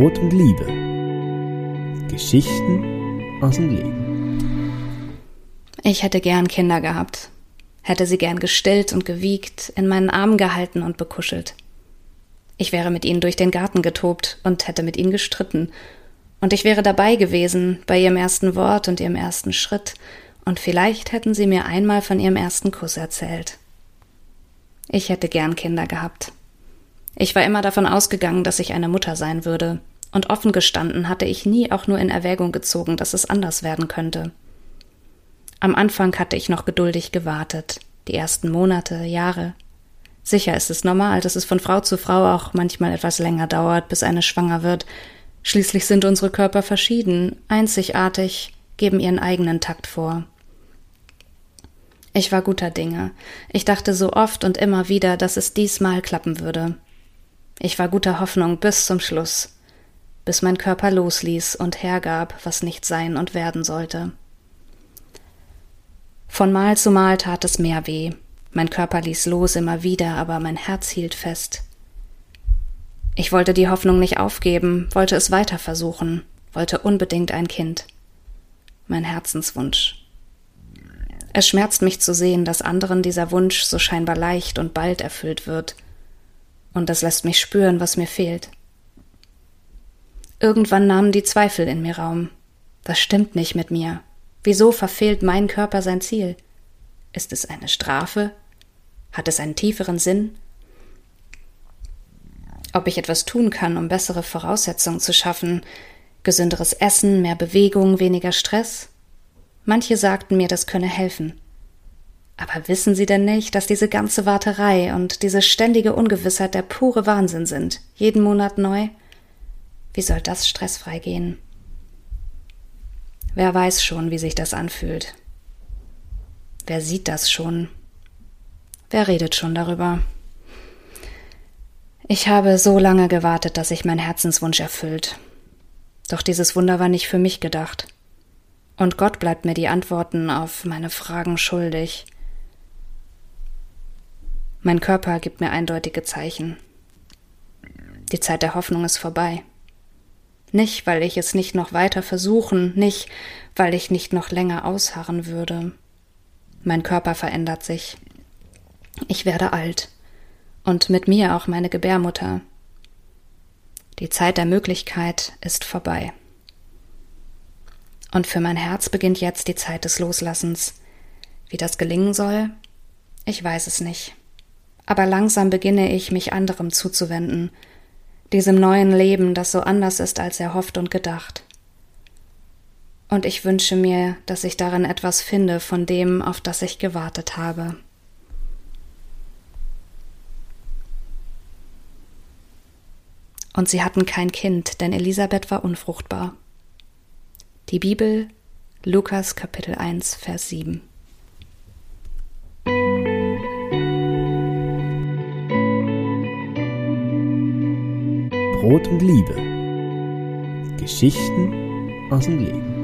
Brot und Liebe. Geschichten aus dem Leben. Ich hätte gern Kinder gehabt, hätte sie gern gestillt und gewiegt, in meinen Armen gehalten und bekuschelt. Ich wäre mit ihnen durch den Garten getobt und hätte mit ihnen gestritten, und ich wäre dabei gewesen bei ihrem ersten Wort und ihrem ersten Schritt, und vielleicht hätten sie mir einmal von ihrem ersten Kuss erzählt. Ich hätte gern Kinder gehabt. Ich war immer davon ausgegangen, dass ich eine Mutter sein würde, und offen gestanden hatte ich nie auch nur in Erwägung gezogen, dass es anders werden könnte. Am Anfang hatte ich noch geduldig gewartet, die ersten Monate, Jahre. Sicher ist es normal, dass es von Frau zu Frau auch manchmal etwas länger dauert, bis eine schwanger wird. Schließlich sind unsere Körper verschieden, einzigartig, geben ihren eigenen Takt vor. Ich war guter Dinge. Ich dachte so oft und immer wieder, dass es diesmal klappen würde. Ich war guter Hoffnung bis zum Schluss, bis mein Körper losließ und hergab, was nicht sein und werden sollte. Von Mal zu Mal tat es mehr weh. Mein Körper ließ los immer wieder, aber mein Herz hielt fest. Ich wollte die Hoffnung nicht aufgeben, wollte es weiter versuchen, wollte unbedingt ein Kind. Mein Herzenswunsch. Es schmerzt mich zu sehen, dass anderen dieser Wunsch so scheinbar leicht und bald erfüllt wird. Und das lässt mich spüren, was mir fehlt. Irgendwann nahmen die Zweifel in mir Raum. Das stimmt nicht mit mir. Wieso verfehlt mein Körper sein Ziel? Ist es eine Strafe? Hat es einen tieferen Sinn? Ob ich etwas tun kann, um bessere Voraussetzungen zu schaffen, gesünderes Essen, mehr Bewegung, weniger Stress? Manche sagten mir, das könne helfen. Aber wissen Sie denn nicht, dass diese ganze Warterei und diese ständige Ungewissheit der pure Wahnsinn sind, jeden Monat neu? Wie soll das stressfrei gehen? Wer weiß schon, wie sich das anfühlt? Wer sieht das schon? Wer redet schon darüber? Ich habe so lange gewartet, dass sich mein Herzenswunsch erfüllt. Doch dieses Wunder war nicht für mich gedacht. Und Gott bleibt mir die Antworten auf meine Fragen schuldig. Mein Körper gibt mir eindeutige Zeichen. Die Zeit der Hoffnung ist vorbei. Nicht, weil ich es nicht noch weiter versuchen, nicht, weil ich nicht noch länger ausharren würde. Mein Körper verändert sich. Ich werde alt. Und mit mir auch meine Gebärmutter. Die Zeit der Möglichkeit ist vorbei. Und für mein Herz beginnt jetzt die Zeit des Loslassens. Wie das gelingen soll? Ich weiß es nicht. Aber langsam beginne ich, mich anderem zuzuwenden, diesem neuen Leben, das so anders ist als erhofft und gedacht. Und ich wünsche mir, dass ich darin etwas finde von dem, auf das ich gewartet habe. Und sie hatten kein Kind, denn Elisabeth war unfruchtbar. Die Bibel, Lukas Kapitel 1, Vers 7. Brot und Liebe. Geschichten aus dem Leben.